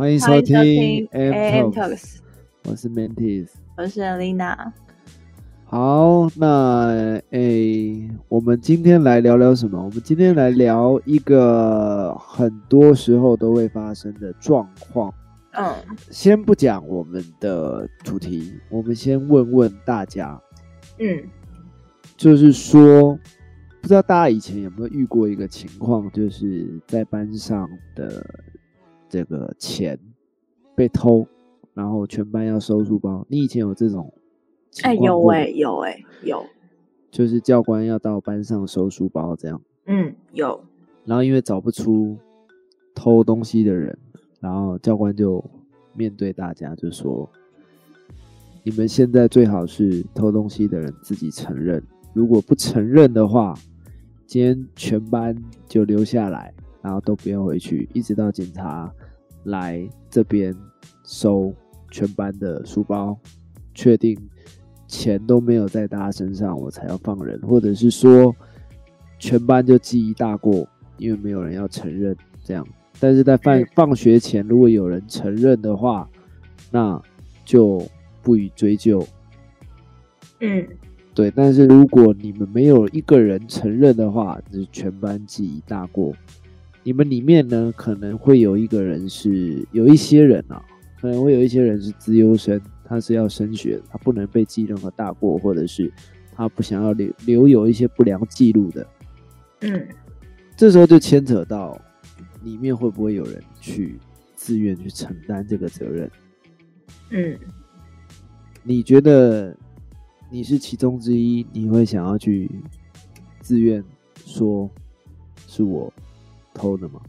欢迎收听听 AM Talks，Talks，我是 Mantis。我是 Lina。好，那诶，我们今天来聊聊什么？我们今天来聊一个很多时候都会发生的状况。嗯，先不讲我们的主题，我们先问问大家，嗯，就是说，不知道大家以前有没有遇过一个情况，就是在班上的这个钱被偷，然后全班要收书包。你以前有这种情哎、有哎、有哎、有，就是教官要到班上收书包这样，嗯，有，然后因为找不出偷东西的人，然后教官就面对大家就说：“你们现在最好是偷东西的人自己承认，如果不承认的话，今天全班就留下来，然后都不要回去，一直到警察来这边收全班的书包，确定钱都没有在大家身上，我才要放人，或者是说全班就记一大过，因为没有人要承认这样。但是在放嗯放学前，如果有人承认的话，那就不予追究。嗯，对，但是如果你们没有一个人承认的话，就是全班记一大过。你们里面呢，可能会有一个人是有一些人啊，可能会有一些人是资优生，他是要升学，他不能被记任何大过，或者是他不想要留留有一些不良记录的。嗯，这时候就牵扯到里面会不会有人去自愿去承担这个责任？嗯，你觉得你是其中之一，你会想要去自愿说是我偷的吗？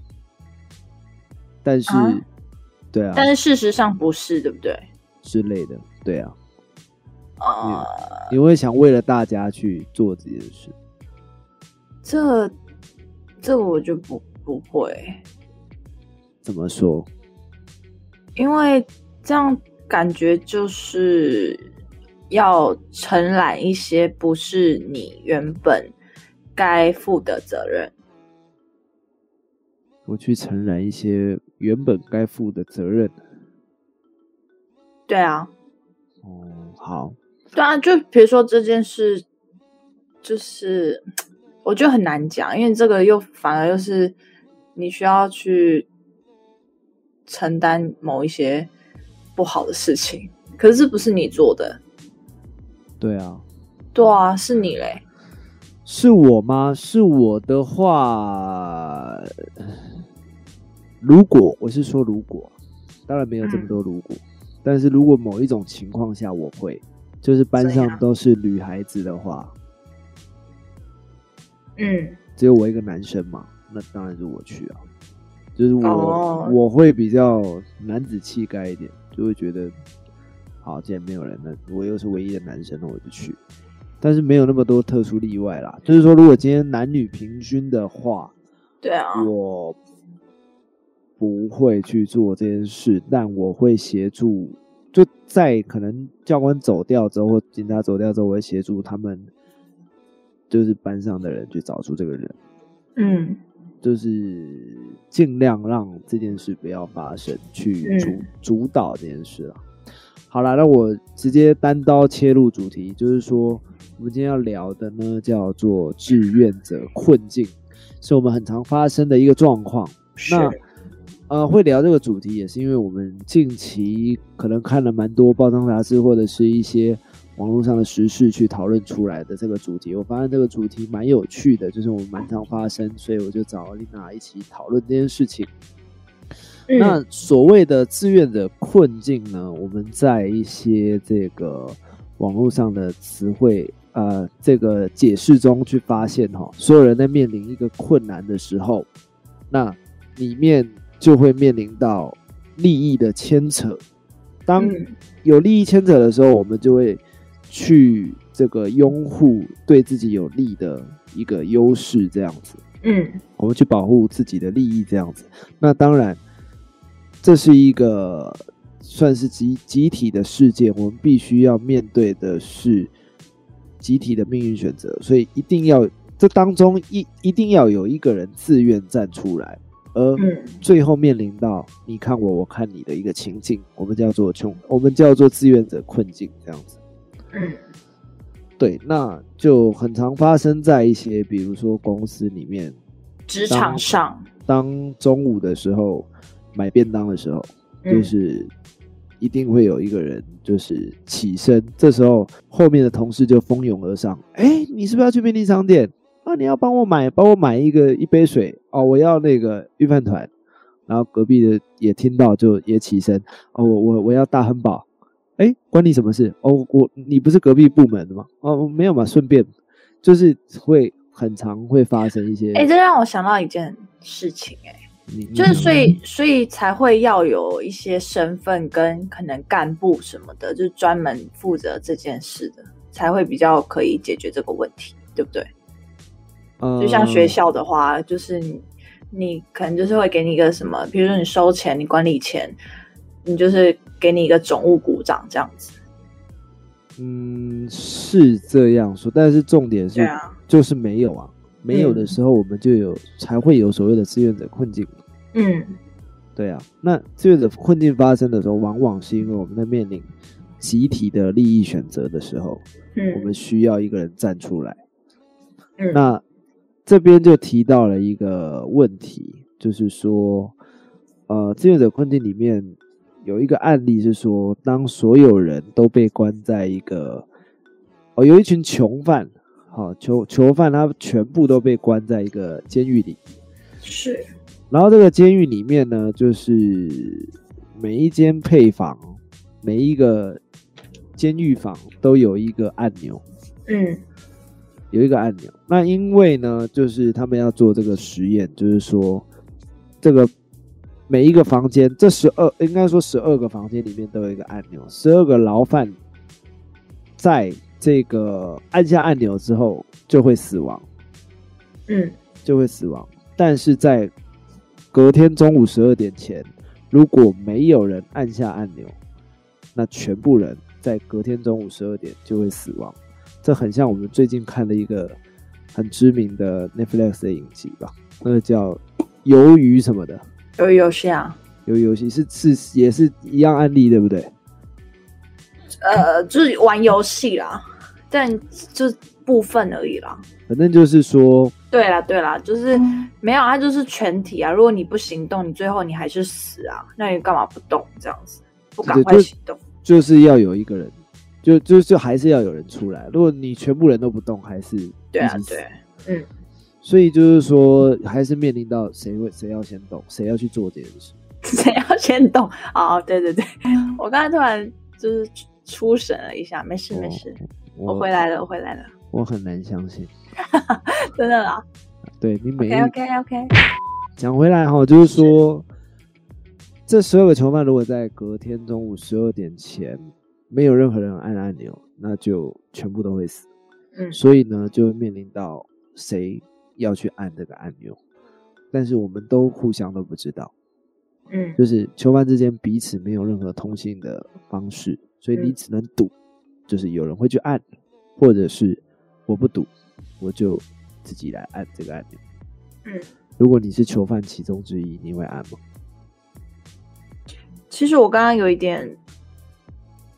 但是，啊对啊，但是事实上不是，对不对？之类的，对啊，呃，你会想为了大家去做这件事？这这我就不不会，怎么说？因为这样感觉就是要承揽一些不是你原本该负的责任。我去承担一些原本该负的责任。对啊，哦，好，对啊，就比如说这件事，就是我觉得很难讲，因为这个又反而又是你需要去承担某一些不好的事情，可是这不是你做的，对啊，对啊，是你嘞，是我吗？是我的话，如果我是说如果，当然没有这么多如果，但是如果某一种情况下我会，就是班上都是女孩子的话，嗯只有我一个男生嘛，那当然是我去啊。就是我、哦我会比较男子气概一点，就会觉得，好，既然没有人，那我又是唯一的男生，那我就去。但是没有那么多特殊例外啦。就是说，如果今天男女平均的话，对啊，我不会去做这件事，但我会协助。就在可能教官走掉之后，或警察走掉之后，我会协助他们，就是班上的人去找出这个人。嗯就是尽量让这件事不要发生，去主、嗯主导这件事啊。好了，那我直接单刀切入主题，就是说我们今天要聊的呢，叫做志愿者困境，是我们很常发生的一个状况。是那呃，会聊这个主题，也是因为我们近期可能看了蛮多报章杂志或者是一些网络上的时事去讨论出来的这个主题。我发现这个主题蛮有趣的，就是我们蛮常发生，所以我就找丽娜一起讨论这件事情。嗯那所谓的志愿者困境呢，我们在一些这个网络上的词汇呃这个解释中去发现哈，所有人在面临一个困难的时候，那里面就会面临到利益的牵扯。当嗯有利益牵扯的时候，我们就会去这个拥护对自己有利的一个优势，这样子。嗯我们去保护自己的利益，这样子。那当然，这是一个算是集集体的事件，我们必须要面对的是集体的命运选择，所以一定要这当中一一定要有一个人自愿站出来，而嗯。最后面临到你看我，我看你的一个情境，我们叫做穷，我们叫做志愿者困境这样子。嗯。对，那就很常发生在一些，比如说公司里面，职场上，当中午的时候买便当的时候，嗯就是一定会有一个人就是起身，这时候后面的同事就蜂拥而上，哎，你是不是要去便利商店？啊，你要帮我买，帮我买一个一杯水哦，我要那个预饭团。然后隔壁的也听到，就也起身，哦，我我我要大汉堡。哎，关你什么事？哦，我你不是隔壁部门的吗？哦，没有嘛，顺便，就是会很常会发生一些，哎、这让我想到一件事情、哎，就是所以所以才会要有一些身份跟可能干部什么的，就是专门负责这件事的，才会比较可以解决这个问题，对不对？呃就像学校的话，就是你你可能就是会给你一个什么，比如说你收钱，你管理钱，你就是给你一个总务股长这样子。嗯，是这样说，但是重点是，对啊，就是没有啊，没有的嗯时候，我们就有、才会有所谓的志愿者困境。嗯对啊，那志愿者困境发生的时候，往往是因为我们在面临集体的利益选择的时候，嗯，我们需要一个人站出来。嗯那这边就提到了一个问题，就是说，呃，志愿者困境里面有一个案例是说，当所有人都被关在一个，哦，有一群囚犯，好、囚囚犯他全部都被关在一个监狱里，是。然后这个监狱里面呢，就是每一间配房，每一个监狱房都有一个按钮，嗯。有一个按钮。那因为呢，就是他们要做这个实验，就是说这个每一个房间，这十二应该说十二个房间里面都有一个按钮，十二个牢犯在这个按下按钮之后就会死亡，嗯就会死亡。但是在隔天中午十二点前，如果没有人按下按钮，那全部人在隔天中午十二点就会死亡。这很像我们最近看的一个很知名的 Netflix 的影集吧，那个叫《鱿鱼》什么的，鱿鱼游戏啊，鱿鱼游戏是是也是一样案例，对不对？呃，就是玩游戏啦，但就部分而已啦。反正就是说，对啦，对啦，就是没有，它就是全体啊。如果你不行动，你最后你还是死啊，那你干嘛不动这样子？不赶快行动？就是要有一个人，就就就还是要有人出来。如果你全部人都不动，还是对啊对，嗯，所以就是说，还是面临到谁会谁要先动，谁要去做这件事。谁要先动？哦，对对对，我刚才突然就是出出神了一下，没事没事，我回来了，我回来了，我很难相信。真的啦。对你每一 OK OK OK，讲回来哈，就是说，这十二个囚犯如果在隔天中午十二点前没有任何人按按钮，那就全部都会死。嗯所以呢，就会面临到谁要去按这个按钮，但是我们都互相都不知道。嗯就是囚犯之间彼此没有任何通信的方式，所以你嗯只能赌，就是有人会去按，或者是我不赌，我就自己来按这个按钮。嗯，如果你是囚犯其中之一，你会按吗？其实我刚刚有一点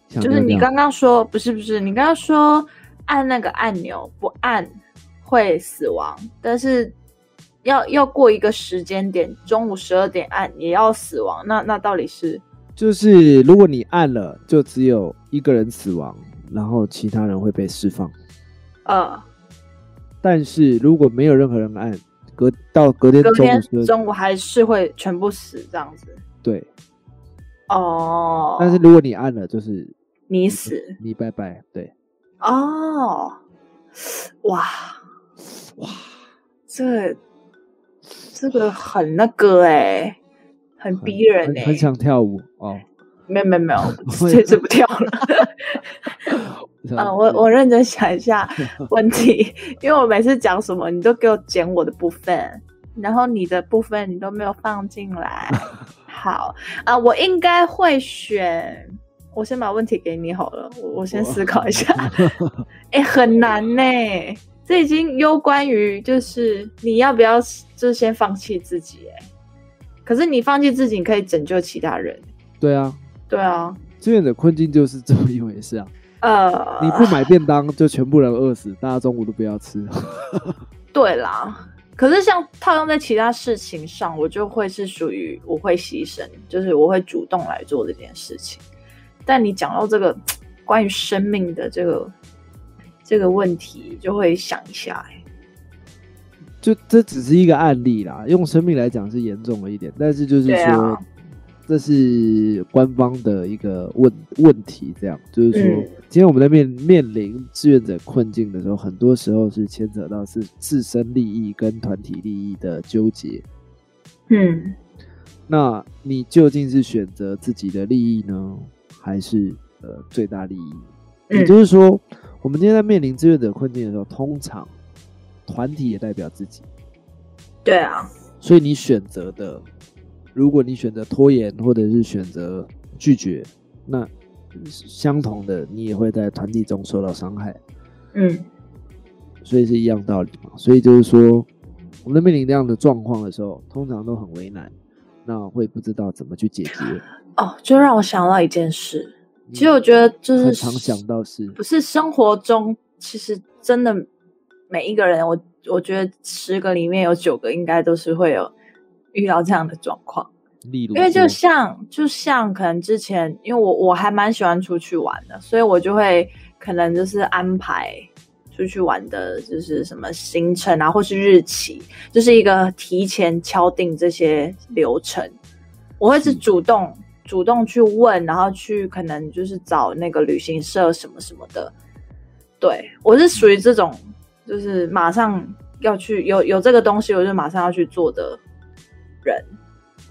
就是你刚刚说不是不是，你刚刚说按那个按钮不按会死亡，但是要要过一个时间点，中午十二点按也要死亡，那那到底是就是如果你按了，就只有一个人死亡，然后其他人会被释放。呃但是如果没有任何人按，隔到隔天中午中午还是会全部死这样子？对，哦，但是如果你按了，就是你死。你拜拜，对，哦，哇。哇，这这个很那个哎、很逼人哎、很很想跳舞哦。没有没有没有，这次不跳了。嗯，我我认真想一下 问题，因为我每次讲什么，你都给我剪我的部分，然后你的部分你都没有放进来。好啊，我应该会选。我先把问题给你好了，我我先思考一下。哎、很难呢，这已经攸关于就是你要不要就是先放弃自己哎。可是你放弃自己，你可以拯救其他人。对啊，对啊，志愿者困境就是这么一回事啊。呃，你不买便当，就全部人饿死，大家中午都不要吃。对啦。可是像套用在其他事情上，我就会是属于我会牺牲，就是我会主动来做这件事情。但你讲到这个关于生命的这个这个问题，就会想一下、欸，就这只是一个案例啦，用生命来讲是严重了一点，但是就是对说，啊这是官方的一个问问题，这样就是说，嗯今天我们在面面临志愿者困境的时候，很多时候是牵扯到是自身利益跟团体利益的纠结。嗯那你究竟是选择自己的利益呢，还是呃最大利益？也嗯就是说，我们今天在面临志愿者困境的时候，通常团体也代表自己。对啊，所以你选择的，如果你选择拖延或者是选择拒绝，那相同的你也会在团体中受到伤害，嗯所以是一样道理嘛。所以就是说，我们在面临这样的状况的时候，通常都很为难，那会不知道怎么去解决。哦，就让我想到一件事，其实我觉得就是很常想到是，不是生活中，其实真的每一个人，我我觉得十个里面有九个应该都是会有遇到这样的状况。例如，因为就像就像可能之前，因为我我还蛮喜欢出去玩的，所以我就会可能就是安排出去玩的，就是什么行程啊，或是日期，就是一个提前敲定这些流程。我会是是主动主动去问，然后去可能就是找那个旅行社什么什么的。对我是属于这种，就是马上要去有有这个东西，我就马上要去做的人。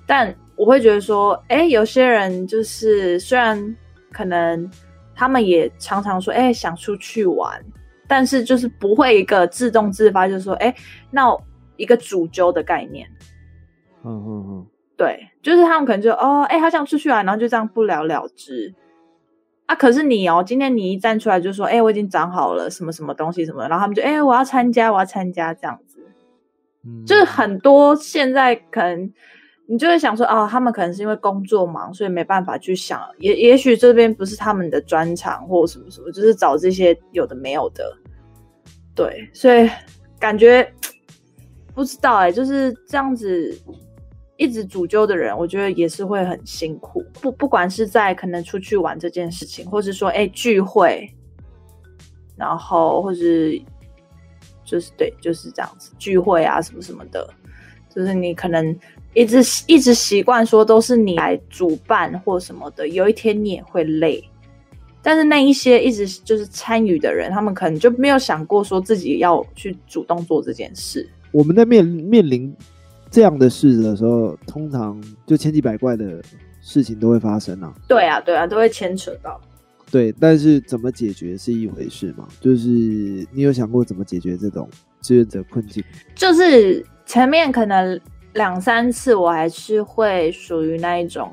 但我会觉得说，哎，有些人就是虽然可能他们也常常说，哎，想出去玩，但是就是不会一个自动自发，就是说，哎，那一个主揪的概念，嗯嗯嗯，对，就是他们可能就哦，哎，好想出去玩，然后就这样不了了之。啊，可是你哦，今天你一站出来就说，哎，我已经长好了什么什么东西什么，然后他们就，哎，我要参加，我要参加这样子。就是很多现在可能你就会想说，哦，他们可能是因为工作忙，所以没办法去想，也也许这边不是他们的专长或什么什么，就是找这些有的没有的，对，所以感觉不知道哎、就是这样子。一直主揪的人，我觉得也是会很辛苦。不，不管是在可能出去玩这件事情，或是说哎聚会，然后或是就是对，就是这样子聚会啊什么什么的，就是你可能一直一直习惯说都是你来主办或什么的，有一天你也会累。但是那一些一直就是参与的人，他们可能就没有想过说自己要去主动做这件事。我们在面面临这样的事的时候，通常就千奇百怪的事情都会发生啊。对啊，对啊，都会牵扯到。对，但是怎么解决是一回事嘛？就是你有想过怎么解决这种志愿者困境？就是前面可能两三次，我还是会属于那一种，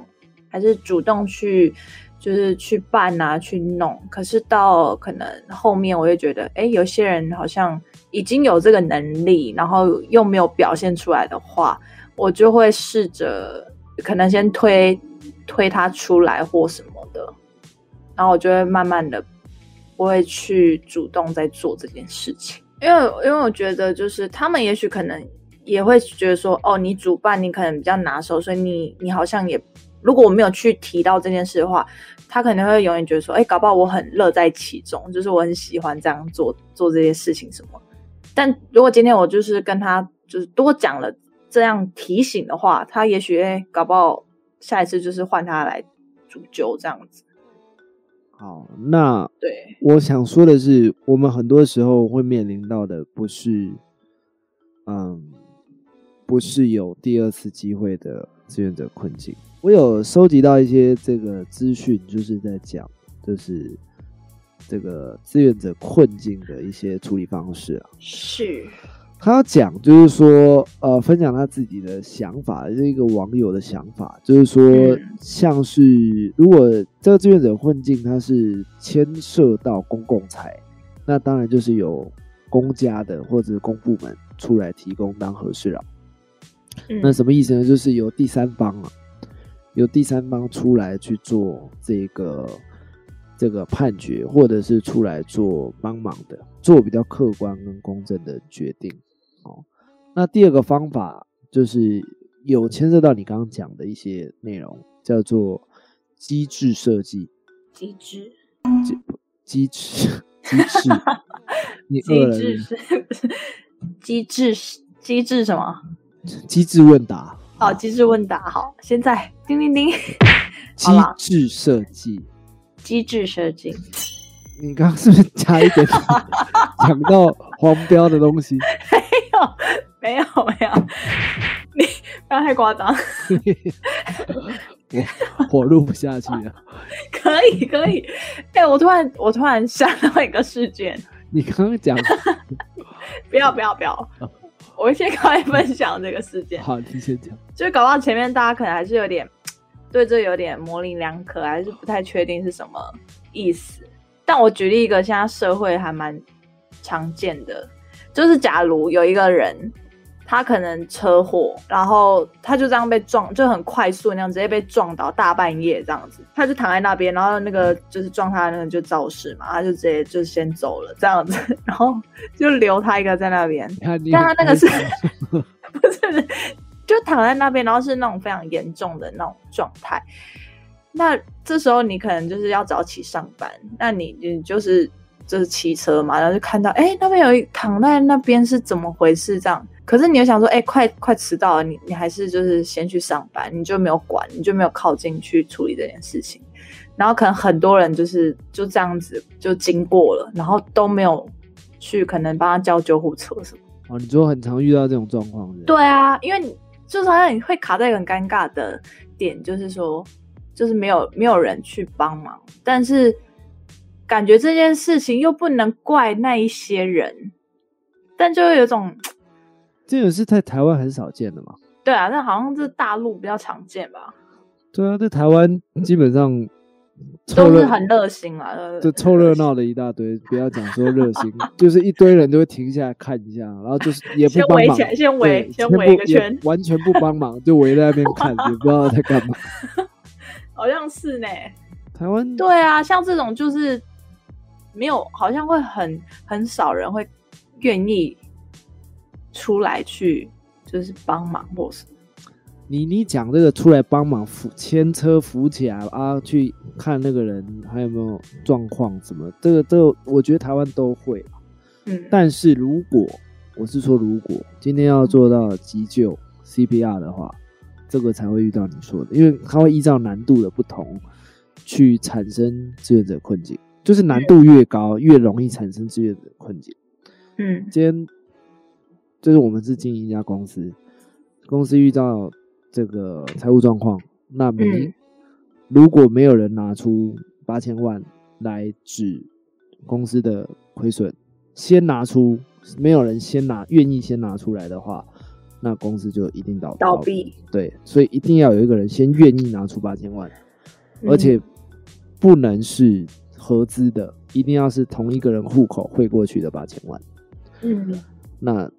还是主动去，就是去办啊，去弄。可是到可能后面，我就觉得，哎，有些人好像已经有这个能力，然后又没有表现出来的话，我就会试着可能先推推他出来或什么，然后我就会慢慢的不会去主动在做这件事情。因为因为我觉得就是他们也许可能也会觉得说，哦，你主办你可能比较拿手，所以你你好像也如果我没有去提到这件事的话，他可能会永远觉得说，哎，搞不好我很乐在其中，就是我很喜欢这样做做这些事情什么。但如果今天我就是跟他就是多讲了这样提醒的话，他也许哎，搞不好下一次就是换他来主揪这样子。好，那对，我想说的是，我们很多时候会面临到的不是，嗯，不是有第二次机会的志愿者困境。我有收集到一些这个资讯，就是在讲，就是这个志愿者困境的一些处理方式啊。是，他要讲就是说，呃，分享他自己的想法，是一个网友的想法，就是说嗯，像是如果这个志愿者困境，他是牵涉到公共财，那当然就是由公家的或者公部门出来提供当和事佬。嗯那什么意思呢？就是由第三方啊，由第三方出来去做这个这个判决，或者是出来做帮忙的，做比较客观跟公正的决定。哦，那第二个方法就是有牵涉到你刚刚讲的一些内容，叫做机制设计。机制，机机制，机制，你机饿了制是是机制机制什么？机制问答，哦，机制问答。好，现在叮叮叮，机制设计。机制设计。你刚刚是不是加一点 讲到黄标的东西？没有没有没有，你不要太夸张。我我录不下去了。可以可以，哎、我突然我突然想到一个事件，你刚刚讲 不要不要不要，我先赶快分享这个事件。好，你先讲。就是搞到前面大家可能还是有点 对这有点模棱两可，还是不太确定是什么意思。但我举例一个现在社会还蛮常见的，就是假如有一个人。他可能车祸，然后他就这样被撞，就很快速那样直接被撞倒，大半夜这样子，他就躺在那边，然后那个就是撞他的那个就肇事嘛，他就直接就先走了这样子，然后就留他一个在那边，但他那个是很 不是，就躺在那边，然后是那种非常严重的那种状态。那这时候你可能就是要早起上班，那你你就是就是骑车嘛，然后就看到哎、诶那边有一躺在那边是怎么回事这样。可是你又想说，哎、快快迟到了，你你还是就是先去上班，你就没有管，你就没有靠近去处理这件事情。然后可能很多人就是就这样子就经过了，然后都没有去可能帮他叫救护车什么。哦，你说很常遇到这种状况是是？对啊，因为你就是好像你会卡在一个很尴尬的点，就是说，就是没有没有人去帮忙，但是感觉这件事情又不能怪那一些人，但就有种这种是在台湾很少见的嘛？对啊，那好像是大陆比较常见吧，对啊，在台湾基本上都是很热心啦，对就凑热闹的一大堆，不要讲说热心，就是一堆人都会停下来看一下，然后就是也不先帮忙，围起来，先围，先不围一个圈，完全不帮忙，就围在那边看，也不知道在干嘛。好像是呢。台湾对啊，像这种就是没有，好像会很很少人会愿意出来去就是帮忙或是你你讲这个出来帮忙扶牵车扶起来啊，去看那个人还有没有状况什么，这个这个我觉得台湾都会。嗯，但是如果我是说，如果今天要做到急救 CPR 的话，这个才会遇到你说的，因为它会依照难度的不同去产生志愿者困境，就是难度越高，越容易产生志愿者困境。嗯今天就是我们是经营一家公司，公司遇到这个财务状况，那没、嗯如果没有人拿出八千万来指公司的亏损，先拿出，没有人先拿愿意先拿出来的话，那公司就一定倒倒闭。对，所以一定要有一个人先愿意拿出八千万，嗯而且不能是合资的，一定要是同一个人户口汇过去的八千万。嗯那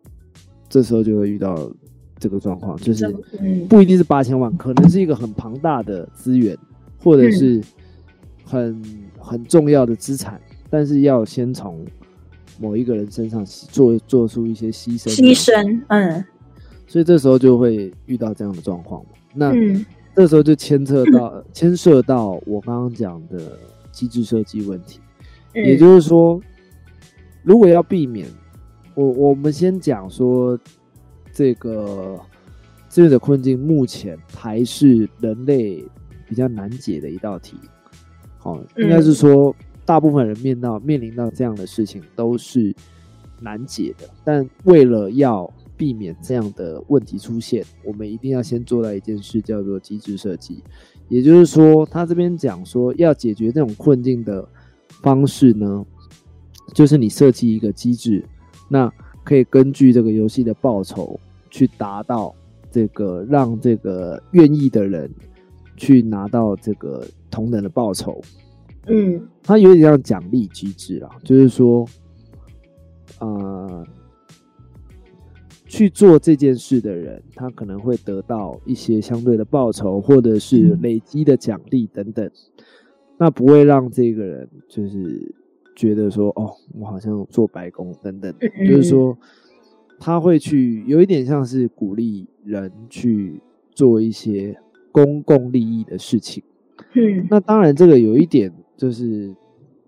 这时候就会遇到这个状况，就是嗯。不一定是八千万，可能是一个很庞大的资源，或者是很很重要的资产，但是要先从某一个人身上做做出一些牺牲，牺，牲，嗯。所以这时候就会遇到这样的状况嘛。那嗯。这时候就牵涉到 牵涉到我刚刚讲的机制设计问题，嗯。也就是说，如果要避免，我我们先讲说这个志愿者困境，目前还是人类比较难解的一道题。好、应该是说，大部分人面到面临到这样的事情都是难解的，但为了要避免这样的问题出现，我们一定要先做到一件事，叫做机制设计。也就是说，他这边讲说，要解决这种困境的方式呢，就是你设计一个机制，那可以根据这个游戏的报酬去达到这个让这个愿意的人去拿到这个同等的报酬。嗯它有点像奖励机制啦，就是说，呃，去做这件事的人，他可能会得到一些相对的报酬，或者是累积的奖励等等。那不会让这个人就是觉得说，哦，我好像做白工等等，就是说他会去有一点像是鼓励人去做一些公共利益的事情。嗯，那当然这个有一点就是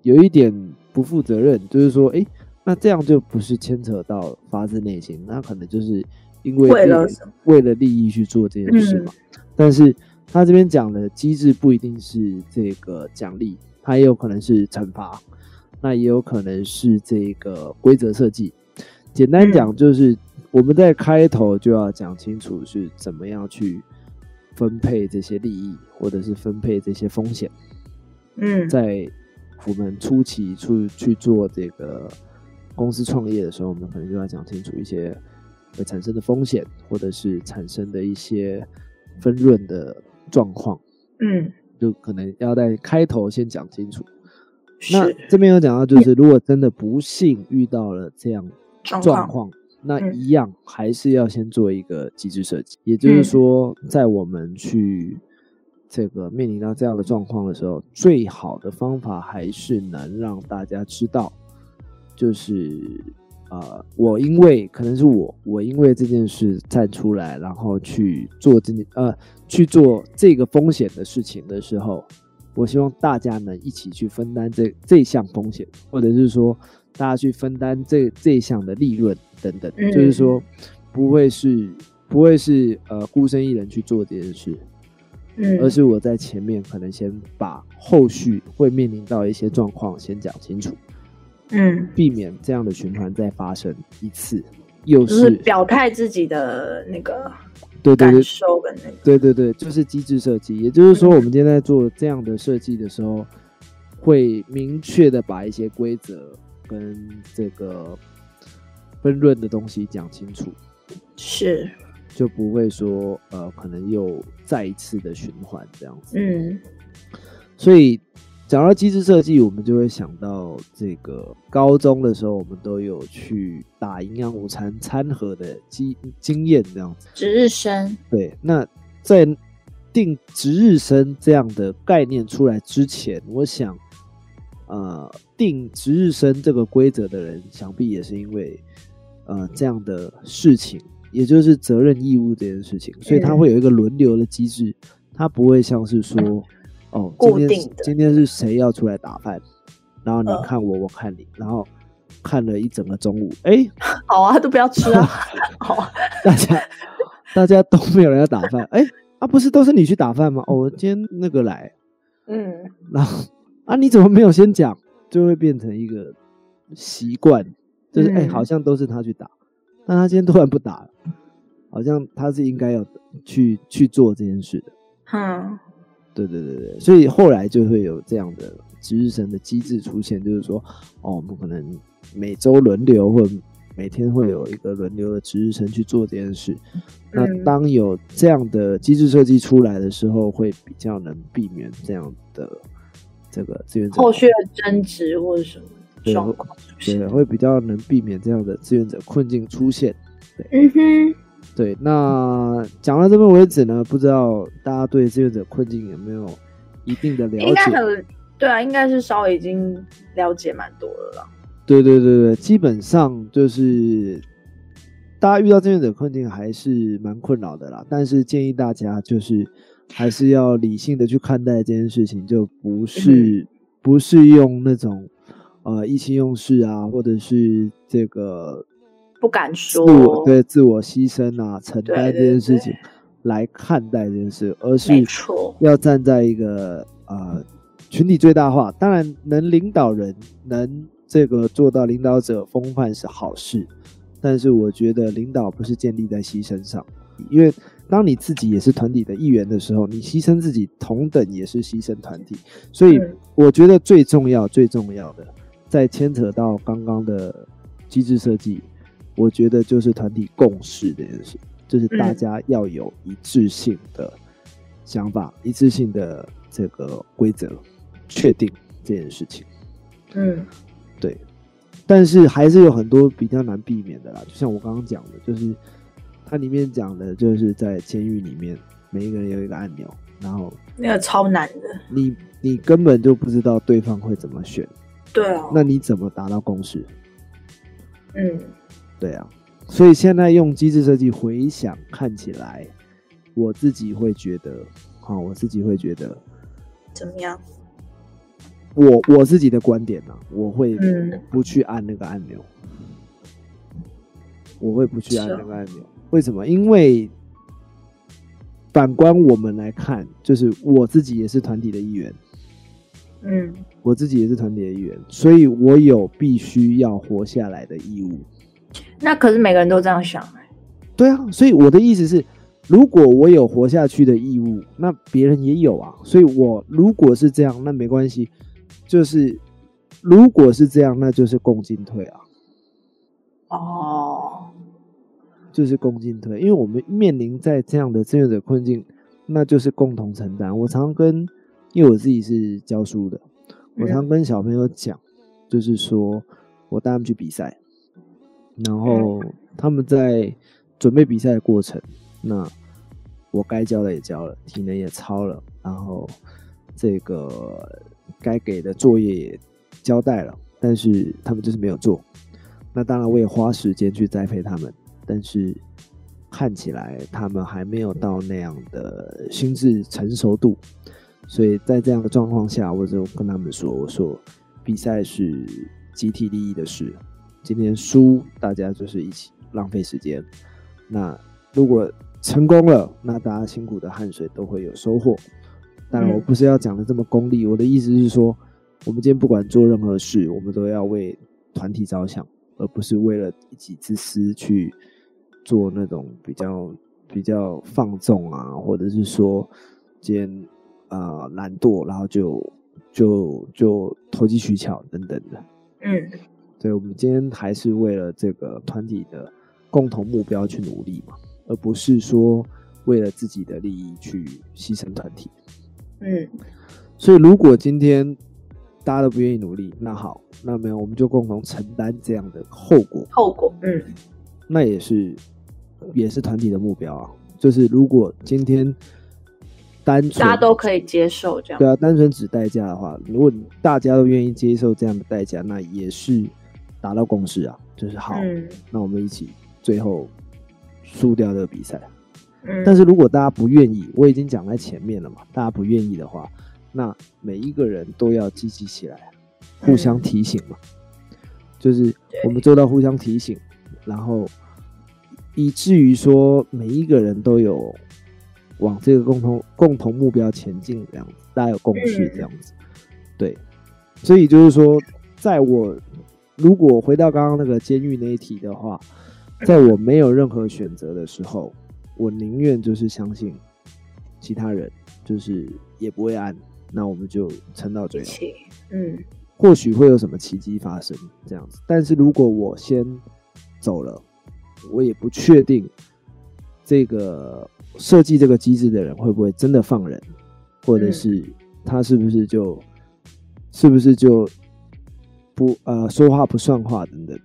有一点不负责任，就是说，哎。那这样就不是牵扯到发自内心，那可能就是因为为了为了利益去做这件事嘛。但是他这边讲的机制不一定是这个奖励，它也有可能是惩罚，那也有可能是这个规则设计。简单讲就是我们在开头就要讲清楚是怎么样去分配这些利益，或者是分配这些风险。嗯，在我们初期去去做这个。公司创业的时候，我们可能就要讲清楚一些会产生的风险，或者是产生的一些分润的状况。嗯，就可能要在开头先讲清楚。那这边有讲到，就是如果真的不幸遇到了这样状况，那一样还是要先做一个机制设计。也就是说，在我们去这个面临到这样的状况的时候，最好的方法还是能让大家知道。就是，呃，我因为可能是我，我因为这件事站出来，然后去做这件，呃，去做这个风险的事情的时候，我希望大家能一起去分担这这项风险，或者是说大家去分担这这项的利润等等，就是说不会是不会是呃孤身一人去做这件事，嗯，而是我在前面可能先把后续会面临到一些状况先讲清楚。嗯，避免这样的循环再发生一次，又是表态自己的那个对对感受跟那个对对对，就是机制设计。也就是说，我们今天在做这样的设计的时候，会明确的把一些规则跟这个分润的东西讲清楚，是就不会说呃，可能又再一次的循环这样子。嗯，所以。讲到机制设计，我们就会想到这个高中的时候，我们都有去打营养午餐餐盒的经经验，这样子。值日生。对，那在定值日生这样的概念出来之前，我想，呃，定值日生这个规则的人，想必也是因为呃这样的事情，也就是责任义务这件事情，所以他会有一个轮流的机制，他不会像是说。哦，今天今天是谁要出来打饭？然后你看我，我看你，然后看了一整个中午。哎，好啊，都不要吃啊！好，大家 大家都没有人要打饭。哎，啊，不是都是你去打饭吗？哦，我今天那个来，嗯，然后啊，你怎么没有先讲？就会变成一个习惯，就是哎，好像都是他去打，但他今天突然不打了，好像他是应该要去去做这件事的。嗯。对对对对，所以后来就会有这样的值日生的机制出现，就是说，哦，我们可能每周轮流，或者每天会有一个轮流的值日生去做这件事。那当有这样的机制设计出来的时候，会比较能避免这样的这个资源后续的争执或者什么状况对，会比较能避免这样的志愿者困境出现。对，嗯哼。对，那讲到这边为止呢，不知道大家对志愿者困境有没有一定的了解？应该很对啊，应该是稍微已经了解蛮多了啦。对对对对，基本上就是大家遇到志愿者困境还是蛮困扰的啦。但是建议大家就是还是要理性的去看待这件事情，就不是不是用那种呃意气用事啊，或者是这个。不敢说，对自我牺牲啊，承担这件事情来看待这件事，而是要站在一个呃群体最大化。当然，能领导人，能这个做到领导者风范是好事，但是我觉得领导不是建立在牺牲上，因为当你自己也是团体的一员的时候，你牺牲自己，同等也是牺牲团体。所以，我觉得最重要、最重要的，在牵扯到刚刚的机制设计。我觉得就是团体共识这件事，就是大家要有一致性的想法、一致性的这个规则，确定这件事情。嗯，对。但是还是有很多比较难避免的啦。就像我刚刚讲的，就是它里面讲的，就是在监狱里面，每一个人有一个按钮，然后那个超难的。你你根本就不知道对方会怎么选，对啊，那你怎么达到共识？嗯，对啊，所以现在用机制设计回想，看起来我自己会觉得，好，我自己会觉得，怎么样？我我自己的观点呢、我会嗯不去按那个按钮，我会不去按那个按钮。为什么？因为反观我们来看，就是我自己也是团体的一员，嗯我自己也是团体的一员，所以我有必须要活下来的义务。那可是每个人都这样想、欸，对啊，所以我的意思是，如果我有活下去的义务，那别人也有啊。所以我如果是这样，那没关系。就是如果是这样，那就是共进退啊，哦，就是共进退。因为我们面临在这样的志愿者困境，那就是共同承担。我常跟，因为我自己是教书的，我常跟小朋友讲，就是说我带他们去比赛，然后他们在准备比赛的过程，那我该教的也教了，体能也操了，然后这个该给的作业也交代了，但是他们就是没有做。那当然我也花时间去栽培他们，但是看起来他们还没有到那样的心智成熟度，所以在这样的状况下，我就跟他们说：“我说比赛是集体利益的事，今天输大家就是一起浪费时间。那如果成功了，那大家辛苦的汗水都会有收获。当然，嗯我不是要讲的这么功利，我的意思是说，我们今天不管做任何事，我们都要为团体着想，而不是为了一己之私去做那种比较 比较放纵啊，或者是说今天呃懒惰，然后就就就投机取巧等等的。嗯对，我们今天还是为了这个团体的共同目标去努力嘛，而不是说为了自己的利益去牺牲团体。嗯所以，如果今天大家都不愿意努力，那好，那么我们就共同承担这样的后果，后果，嗯那也是也是团体的目标啊。就是如果今天单纯大家都可以接受这样对，啊，单纯指代价的话，如果大家都愿意接受这样的代价，那也是达到共识啊。就是好，嗯那我们一起最后输掉这个比赛。嗯，但是如果大家不愿意，我已经讲在前面了嘛，大家不愿意的话，那每一个人都要积极起来，互相提醒嘛。就是我们做到互相提醒，然后以至于说每一个人都有往这个共同共同目标前进，这样子，大家有共识，这样子。对，所以就是说，在我如果回到刚刚那个监狱那一题的话，在我没有任何选择的时候，我宁愿就是相信其他人，就是也不会按，那我们就撑到最后。嗯或许会有什么奇迹发生这样子。但是如果我先走了，我也不确定这个设计这个机制的人会不会真的放人，或者是他是不是就是不是就不呃说话不算话等等。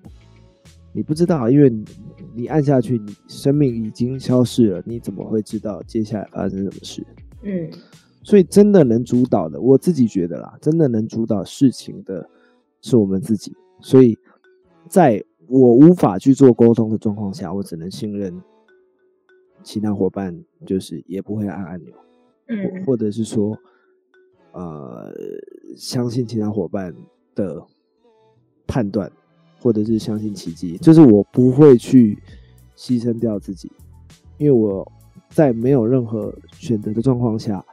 你不知道，因为你你按下去，你生命已经消逝了，你怎么会知道接下来发生什么事？嗯所以真的能主导的，我自己觉得啦，真的能主导事情的是我们自己。所以，在我无法去做沟通的状况下，我只能信任其他伙伴，就是也不会按按钮，嗯或或者是说，呃，相信其他伙伴的判断，或者是相信奇迹，就是我不会去牺牲掉自己，因为我在没有任何选择的状况下，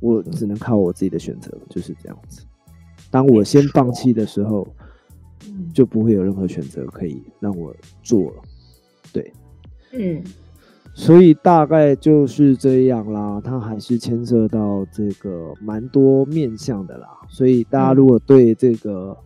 我只能靠我自己的选择，就是这样子。当我先放弃的时候，就不会有任何选择可以让我做了。对，嗯所以大概就是这样啦，它还是牵涉到这个蛮多面向的啦。所以大家如果对这个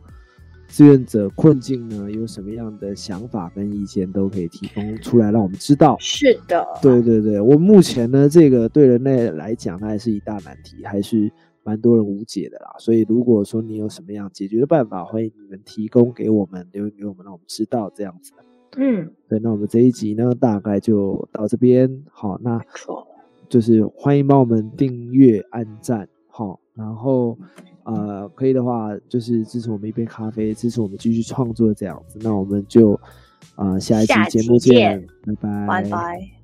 志愿者困境呢有什么样的想法跟意见，都可以提供出来，让我们知道。是的，对对对，我目前呢，这个对人类来讲，它还是一大难题，还是蛮多人无解的啦。所以如果说你有什么样解决的办法，欢迎你们提供给我们，留言给我们，让我们知道这样子。嗯，对，那我们这一集呢，大概就到这边。好，那错，就是欢迎帮我们订阅、按赞，好，然后呃，可以的话就是支持我们一杯咖啡，支持我们继续创作这样子。那我们就啊、呃下一期节目见拜拜，拜拜。